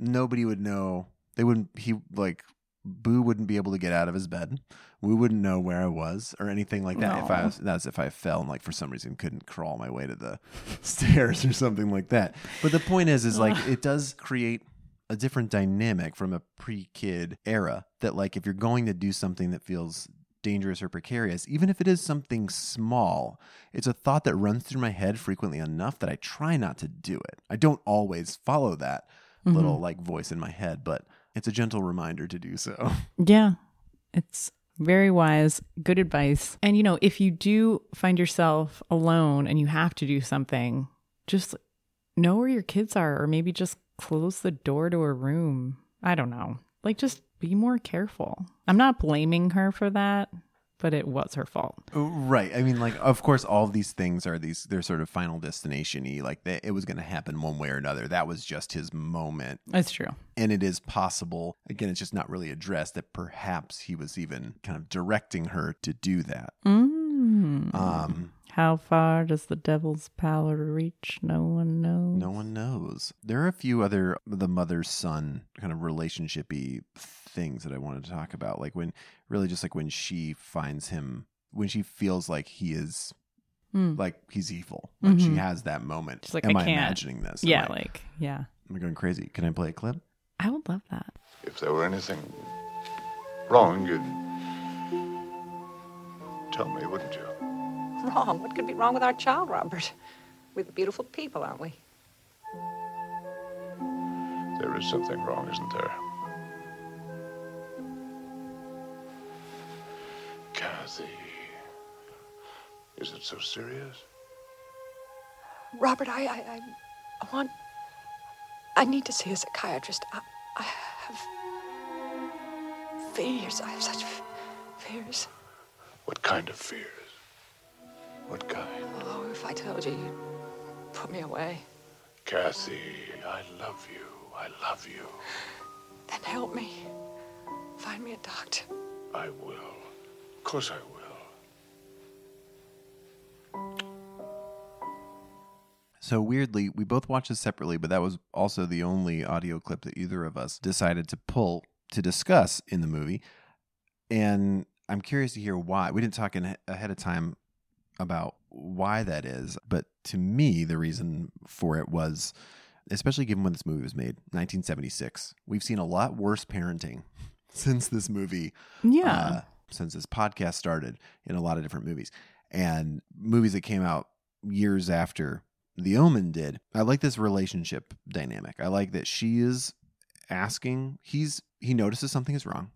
nobody would know. They wouldn't he like boo wouldn't be able to get out of his bed. We wouldn't know where i was or anything like that if i was that's if i fell and like for some reason couldn't crawl my way to the [laughs] stairs or something like that. But the point is is like it does create a different dynamic from a pre-kid era that like if you're going to do something that feels dangerous or precarious even if it is something small it's a thought that runs through my head frequently enough that i try not to do it. I don't always follow that little mm-hmm. like voice in my head but it's a gentle reminder to do so [laughs]
Yeah. It's very wise, good advice. And you know, if you do find yourself alone and you have to do something, just know where your kids are or maybe just close the door to a room. I don't know. Like just be more careful. I'm not blaming her for that, but it was her fault.
right i mean like of course all of these things are these they're sort of final destination y like they, it was going to happen one way or another that was just his moment
It's true.
and it is possible again it's just not really addressed that perhaps he was even kind of directing her to do that
Mm.
um
How far does the devil's power reach? No one knows.
no one knows there are a few other the mother son kind of relationshipy things that i wanted to talk about like when really just like when she finds him when she feels like he is
Mm.
like he's evil like she
Mhm.
has that moment
She's like,
am
I
i,
can't.
imagining this
Yeah,
I,
like, yeah.
am I going crazy can i play a clip
I would love that.
If there were anything wrong, you'd tell me, wouldn't you?
Wrong? What could be wrong with our child, Robert? We're the beautiful people, aren't we?
There is something wrong, isn't there? Kathy. Is it so serious?
Robert, I, I, I, I want. I need to see a psychiatrist. I, I have fears. I have such fears.
What kind of fears? What kind?
Oh, if I told you, you'd put me away.
Kathy, I love you. I love you.
Then help me. Find me a doctor.
I will. Of course I will.
So weirdly, we both watched this separately, but that was also the only audio clip that either of us decided to pull to discuss in the movie. And I'm curious to hear why. We didn't talk in, ahead of time about why that is, but to me, the reason for it was, especially given when this movie was made, 1976. We've seen a lot worse parenting [laughs] since this movie
Yeah.
uh, since this podcast started in a lot of different movies and movies that came out years after The Omen did. I like this relationship dynamic. I like that she is asking, he's he notices something is wrong.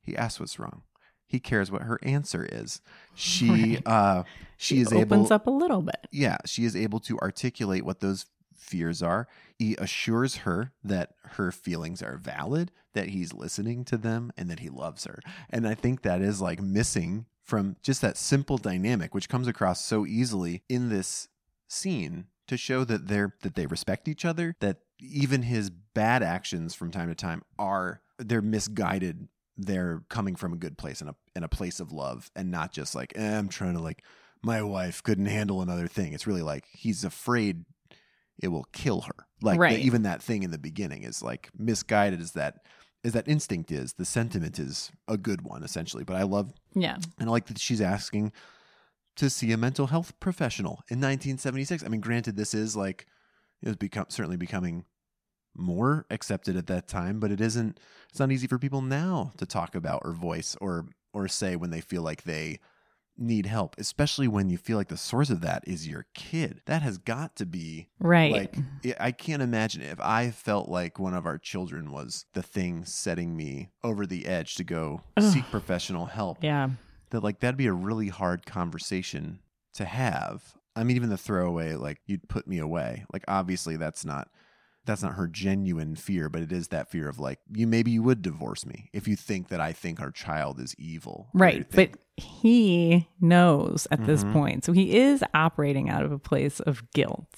He asks what's wrong. He cares what her answer is. She
Right.
uh she is
opens
able
up a little bit.
yeah, she is able to articulate what those fears are. He assures her that her feelings are valid, that he's listening to them, and that he loves her. And I think that is like missing from just that simple dynamic, which comes across so easily in this scene to show that they're that they respect each other, that even his bad actions from time to time are they're misguided. They're coming from a good place and a in a place of love, and not just like eh, I'm trying to like my wife couldn't handle another thing. It's really like he's afraid it will kill her. Like
Right.
even that thing in the beginning is like misguided as that as that instinct is. The sentiment is a good one essentially. But I love
Yeah.
and I like that she's asking to see a mental health professional in 1976. I mean, granted, this is like it was become certainly becoming more accepted at that time, but it isn't. It's not easy for people now to talk about or voice or or say when they feel like they need help, especially when you feel like the source of that is your kid. That has got to be
Right.
like I- I can't imagine if I felt like one of our children was the thing setting me over the edge to go seek professional help
yeah.
that like that'd be a really hard conversation to have. I mean, even the throwaway, like you'd put me away. Like obviously that's not that's not her genuine fear, but it is that fear of like you maybe you would divorce me if you think that I think our child is evil.
Right. But he knows at this
Mhm.
point. So he is operating out of a place of guilt.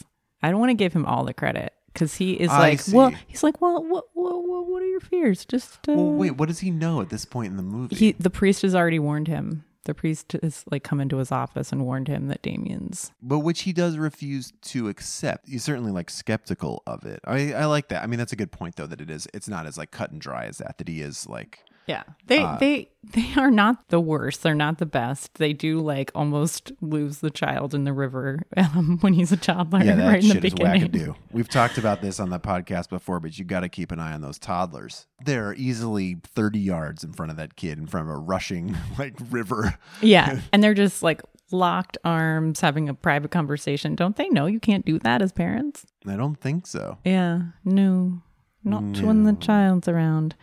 I don't want to give him all the credit because he is
I
like, well, he's like, well, what, what, what, what are your fears? Just, uh,
well, wait, what does he know at this point in the movie?
he, the priest has already warned him. The priest has like come into his office and warned him that Damien's.
but which he does refuse to accept. He's certainly like skeptical of it. I I like that. I mean, that's a good point though that it is. It's not as like cut and dry as that. That he is like
Yeah. They,
Uh,
they, they are not the worst. They're not the best. They do like almost lose the child in the river [laughs] um, when he's a toddler
Yeah, that
right in the
shit is
beginning.
wackadoo. We've talked about this on the podcast before, but you got to keep an eye on those toddlers. They're easily 30 yards in front of that kid in front of a rushing [laughs] like river.
Yeah. [laughs] And they're just like locked arms having a private conversation. Don't they know you can't do that as parents?
I don't think so.
Yeah. No. Not when the child's around.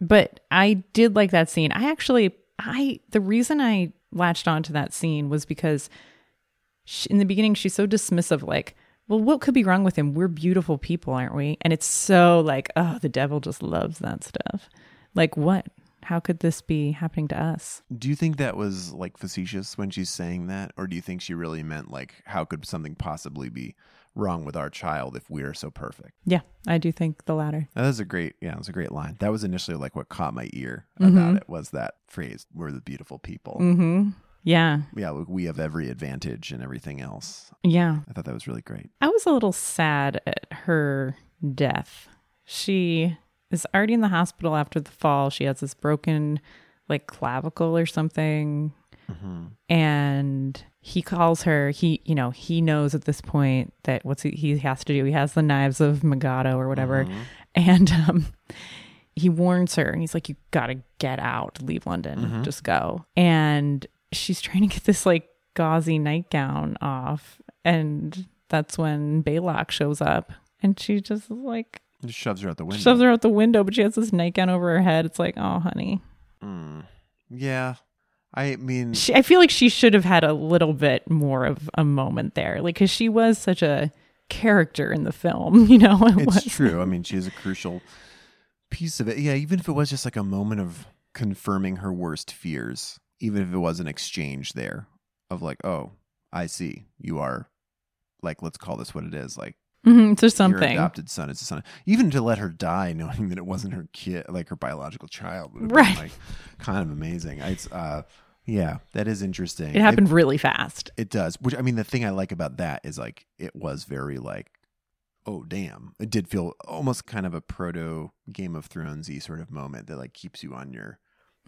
But I did like that scene. I actually I the reason I latched onto that scene was because she, in the beginning she's so dismissive like well what could be wrong with him? We're beautiful people aren't we? And it's so like oh the devil just loves that stuff. Like what? How could this be happening to us?
Do you think that was like facetious when she's saying that? Or do you think she really meant like, how could something possibly be wrong with our child if we're so perfect?
yeah i do think the latter
That was a great, yeah, it was a great line. That was initially like what caught my ear
Mm-hmm.
about it was that phrase, we're the beautiful people.
mm-hmm yeah
Yeah, look, we have every advantage and everything else.
yeah
I thought that was really great.
I was a little sad at her death. She is already in the hospital after the fall. She has this broken, like, clavicle or something. And he calls her. He, you know, he knows at this point that what's he, he has to do. He has the knives of Megiddo or whatever. And um, he warns her and he's like, You gotta get out, leave London, just go. And she's trying to get this like gauzy nightgown off. And that's when Baylock shows up. And she just like
Just shoves her out the window.
shoves her out the window, but she has this nightgown over her head. It's like, oh, honey.
Mm. Yeah. I mean,
She, I feel like she should have had a little bit more of a moment there, like because she was such a character in the film. [laughs] You know, It
it's
was-
true. I mean, she is a crucial piece of it. Yeah, even if it was just like a moment of confirming her worst fears, even if it was an exchange there of like, oh, I see. You are like, let's call this what it is. Like,
Mhm, it's just
your
something.
adopted son is a son. Even to let her die knowing that it wasn't her kid, like her biological child, would have
Right.
been like kind of amazing. It's, uh, yeah, that is interesting.
It happened really fast.
It does. Which I mean, the thing I like about that is like it was very like, oh damn! It did feel almost kind of a proto Game of Thronesy sort of moment that like keeps you on your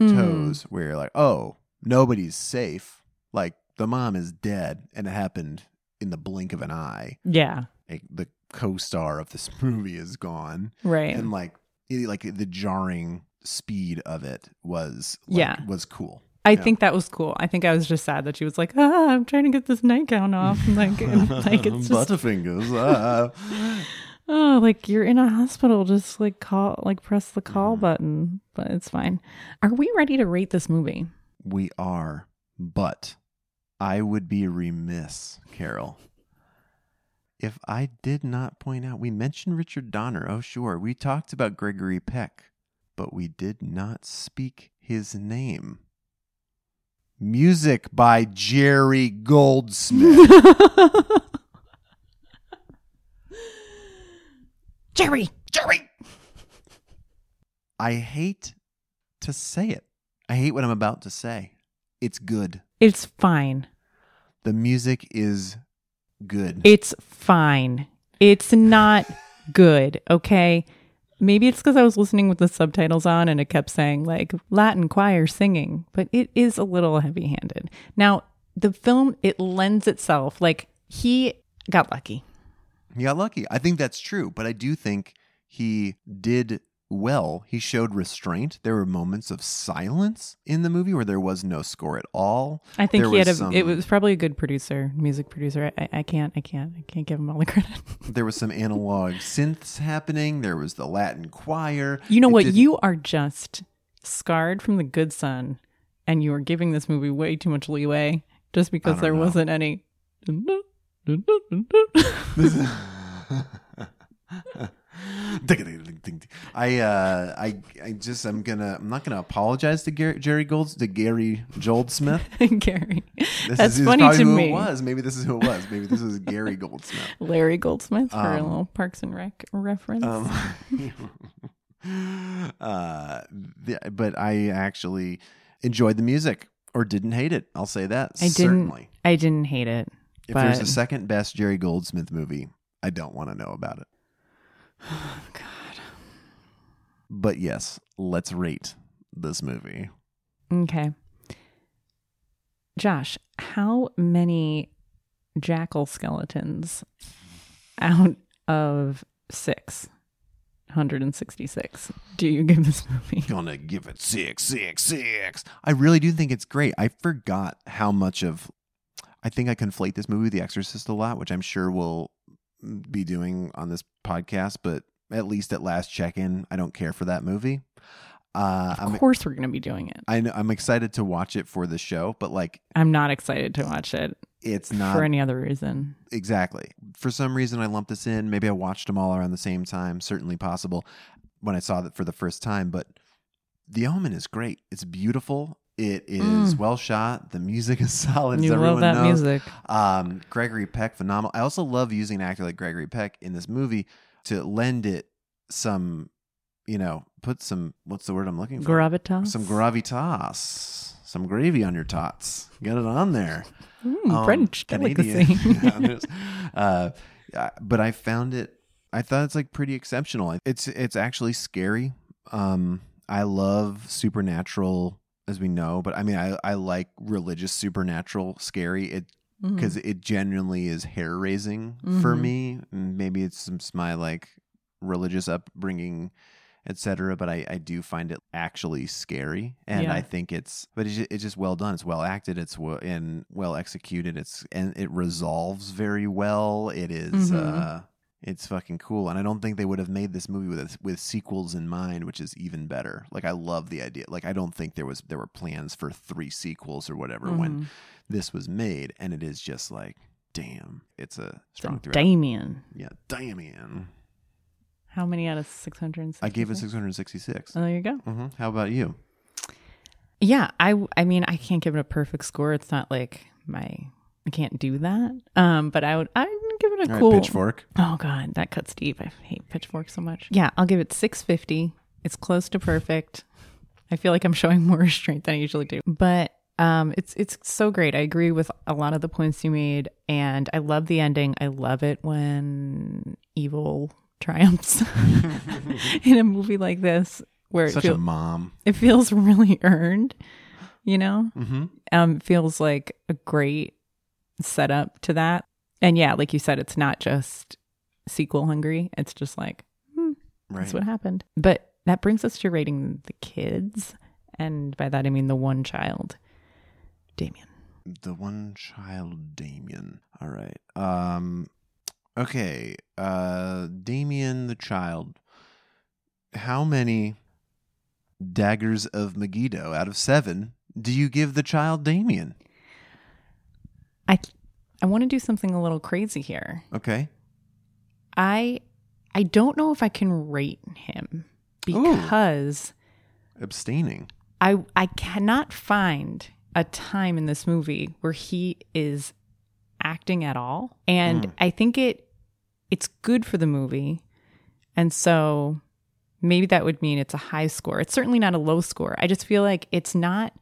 Mm.
toes, where you're like, oh, nobody's safe. Like the mom is dead, and it happened in the blink of an eye.
Yeah,
Like the co-star of this [laughs] movie is gone,
right.
and like it, like the jarring speed of it was like,
Yeah.
was cool.
I
Yeah.
think that was cool. I think I was just sad that she was like, ah, I'm trying to get this nightgown off. And [laughs] like, [laughs] and, like it's just,
Butterfingers. ah.
oh, like you're in a hospital. Just like call, like press the
Mm-hmm.
call button, but it's fine. Are we ready to rate this movie?
We are, but I would be remiss, Carol, if I did not point out we mentioned Richard Donner. Oh, sure. We talked about Gregory Peck, but we did not speak his name. Music by Jerry Goldsmith. [laughs]
Jerry,
Jerry! I hate to say it. I hate what I'm about to say. It's good.
it's fine.
The music is good.
It's fine. It's not good, okay? Maybe it's because I was listening with the subtitles on and it kept saying like Latin choir singing, but it is a little heavy handed. Now, the film, it lends itself, like, he got lucky.
He got lucky. I think that's true, but I do think he did well. He showed restraint. There were moments of silence in the movie where there was no score at all.
I think
There
he had a,
some-
it was probably a good producer, music producer. I, I can't, I can't, I can't give him all the credit. [laughs]
There was some analog synths happening. There was the Latin choir.
You know
It
what? You are just scarred from the good son, and you are giving this movie way too much leeway just because there
know.
wasn't any. [laughs] [laughs]
I uh I I just I'm gonna I'm not gonna apologize to Gary, Jerry Golds to Gary Goldsmith. [laughs]
Gary.
This
That's
is, is
funny
probably
to
who
me.
It was maybe this is who it was. Maybe this is Gary Goldsmith. [laughs]
Larry Goldsmith for a
Um,
little Parks and Rec reference.
Um, [laughs] uh, the, but I actually enjoyed the music or didn't hate it. I'll say that.
I didn't.
Certainly.
I didn't hate it.
If
but
there's a second best Jerry Goldsmith movie, I don't want to know about it.
God.
But yes, let's rate this movie.
Okay. Josh, how many jackal skeletons out of six hundred and sixty-six do you give this movie?
Gonna give it six, six, six. I really do think it's great. I forgot how much of. I think I conflate this movie with The Exorcist a lot, which I'm sure we'll be doing on this podcast. But at least at last check-in, I don't care for that movie. Uh,
Of
I'm
course, we're going to be doing it.
I know I'm excited to watch it for the show, but like
I'm not excited to watch it
it's not
for any other reason.
exactly. For some reason, I lumped this in. Maybe I watched them all around the same time. Certainly possible when I saw that for the first time. But The Omen is great. It's beautiful. It is well shot. The music is [laughs] solid.
Mm. You love
everyone
that
knows.
music.
Um, Gregory Peck, phenomenal. I also love using an actor like Gregory Peck in this movie to lend it some, you know, put some. What's the word I'm looking for?
Gravitas.
Some gravitas. Some gravy on your tots. Get it on there. [laughs]
Mm,
Um,
French
Canadian.
delicacy. [laughs]
Uh, but I found it. I thought it's like pretty exceptional. It's it's actually scary. Um, I love supernatural, as we know, but I mean, I I like religious supernatural scary. It
Mm-hmm.
because it genuinely is hair raising for me. Maybe it's some my like religious upbringing, etc. But I, I do find it actually scary, and
Yeah.
I think it's but it's just, it's just well done. It's well acted. It's well and well executed. It's and it resolves very well. It is,
Mhm.
uh it's fucking cool. And I don't think they would have made this movie with with sequels in mind, which is even better. Like I love the idea. Like I don't think there was there were plans for three sequels or whatever
Mm-hmm.
when this was made, and it is just like, damn, it's a strong throughout.
Damien.
Yeah, Damien.
How many out of 600?
I gave it 666.
Oh, there you go.
hmm How about you?
Yeah, I I mean, I can't give it a perfect score. It's not like my I can't do that. Um, but I would I would give it a
All right,
cool
Pitchfork.
Oh god, that cuts deep. I hate pitchfork so much. Yeah, I'll give it 650. It's close to perfect. I feel like I'm showing more [laughs] restraint than I usually do. But um it's it's so great. I agree with a lot of the points you made and I love the ending. I love it when evil triumphs [laughs] in a movie like this where it
Such
feels
a mom.
it feels [laughs] really earned, you know?
Mm-hmm.
Um, feels like a great setup to that. And yeah, like you said, it's not just sequel hungry. It's just like, hmm,
Right.
that's what happened. But that brings us to rating the kids. And by that, I mean the one child, Damien.
The one child Damien. All right. Um okay. Uh Damien the child. How many daggers of Megiddo out of 7 do you give the child Damien?
I, I want to do something a little crazy here.
Okay.
I, I don't know if I can rate him because.
Abstaining.
I I cannot find a time in this movie where he is acting at all. And hmm. I think it it's good for the movie. And so maybe that would mean it's a high score. It's certainly not a low score. I just feel like it's not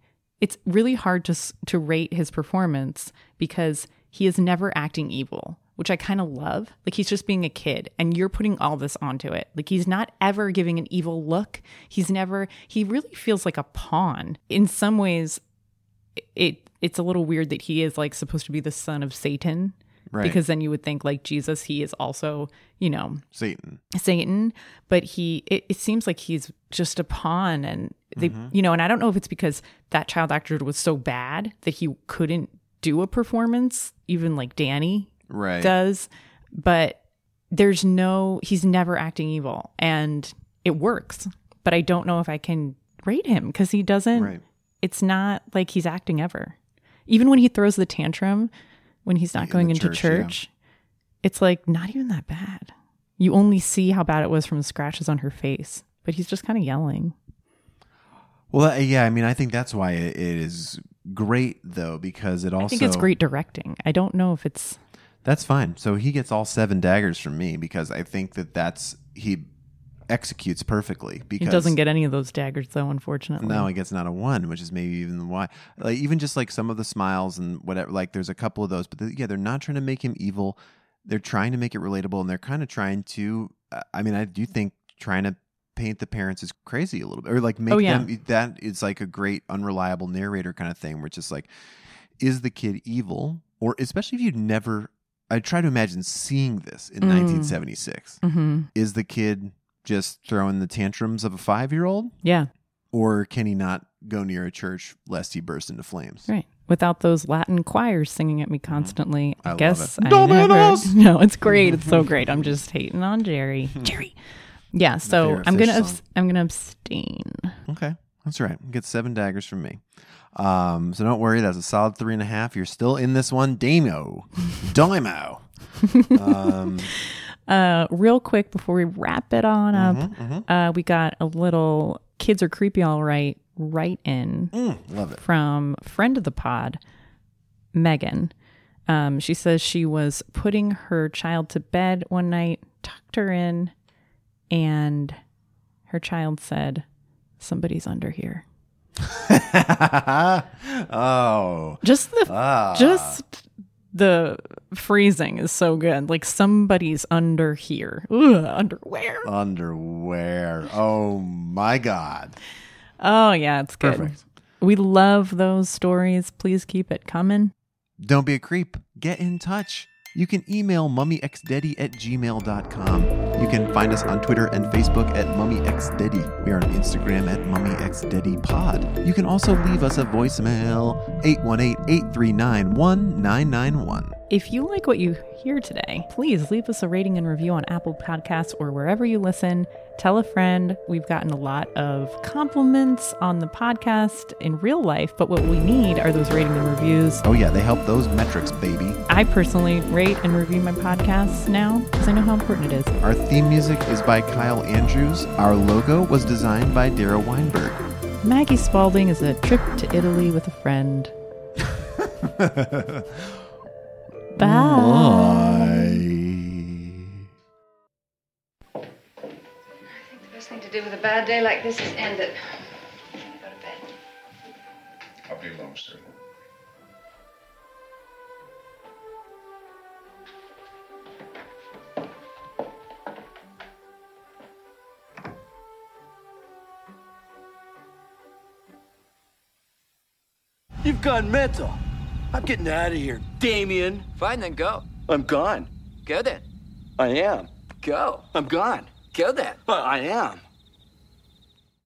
it's really hard to to rate his performance because he is never acting evil, which I kind of love. Like he's just being a kid and you're putting all this onto it. Like he's not ever giving an evil look. He's never he really feels like a pawn. In some ways it it's a little weird that he is like supposed to be the son of Satan.
Right.
Because then you would think like Jesus, he is also, you know,
Satan.
Satan, but he it, it seems like he's just a pawn and they mm-hmm. you know, and I don't know if it's because that child actor was so bad that he couldn't do a performance, even like Danny
Right.
does, but there's no he's never acting evil and it works. But I don't know if I can rate him because he doesn't
Right.
it's not like he's acting ever. Even when he throws the tantrum when he's not
In
going into
church,
church,
yeah.
it's like not even that bad. You only see how bad it was from the scratches on her face, but he's just kind of yelling.
Well, uh, yeah, I mean, I think that's why it, it is great though because it also
I think it's great directing. I don't know if it's
That's fine. So he gets all seven daggers from me because I think that that's he executes perfectly. Because he
doesn't get any of those daggers though, unfortunately.
No, he gets not a one, which is maybe even why. Like even just like some of the smiles and whatever. Like there's a couple of those, but the, yeah, they're not trying to make him evil. They're trying to make it relatable, and they're kind of trying to. uh, I mean, I do think trying to paint the parents as crazy a little bit, or like make
Oh, yeah.
them. That is like a great unreliable narrator kind of thing, where it's just like, is the kid evil, or especially if you'd never. I try to imagine seeing this in
Mm.
1976.
hmm
Is the kid just throwing the tantrums of a five year old?
Yeah,
or can he not go near a church lest he burst into flames?
right. Without those Latin choirs singing at me constantly,
I
I, guess
it.
I
Dominos!
never. [laughs] No, it's great. It's so [laughs] great. I'm just hating on Jerry. [laughs] Jerry. Yeah. So I'm gonna abs- I'm gonna abstain.
Okay, that's right. Get seven daggers from me. Um, so don't worry, that's a solid three and a half. You're still in this one, Damo, Dimo. Um,
Uh, real quick before we wrap it on up,
Mm-hmm,
uh, we got a little kids are creepy, all right, right in
mm, love it.
from friend of the pod, Megan. Um, she says she was putting her child to bed one night, tucked her in, and her child said, "Somebody's under here." [laughs]
oh,
Just the
ah.
just the phrasing is so good. Like somebody's under here. Ugh, underwear.
underwear. Oh my God.
Oh yeah, it's good.
Perfect.
We love those stories. Please keep it coming.
Don't be a creep. Get in touch. You can email mummyxdeddy at gmail.com. You can find us on Twitter and Facebook at mummyxdeddy. We are on Instagram at mummyxdeddypod. You can also leave us a voicemail 818-839-1991.
If you like what you hear today, please leave us a rating and review on Apple Podcasts or wherever you listen. Tell a friend. We've gotten a lot of compliments on the podcast in real life, but what we need are those rating and reviews.
Oh, yeah, they help those metrics, baby.
I personally rate and review my podcasts now because I know how important it is.
Our theme music is by Kyle Andrews. Our logo was designed by Dara Weinberg.
Maggie Spalding is a trip to Italy with a friend. [laughs] Bye.
Bye.
I think the best thing to do with a bad day like this is end it. Go to bed.
I'll be alone soon.
You've gone mental. I'm getting out of here. Damien,
Fine, then go.
I'm gone.
Go then.
I am.
Go.
I'm gone.
Go then.
I I am.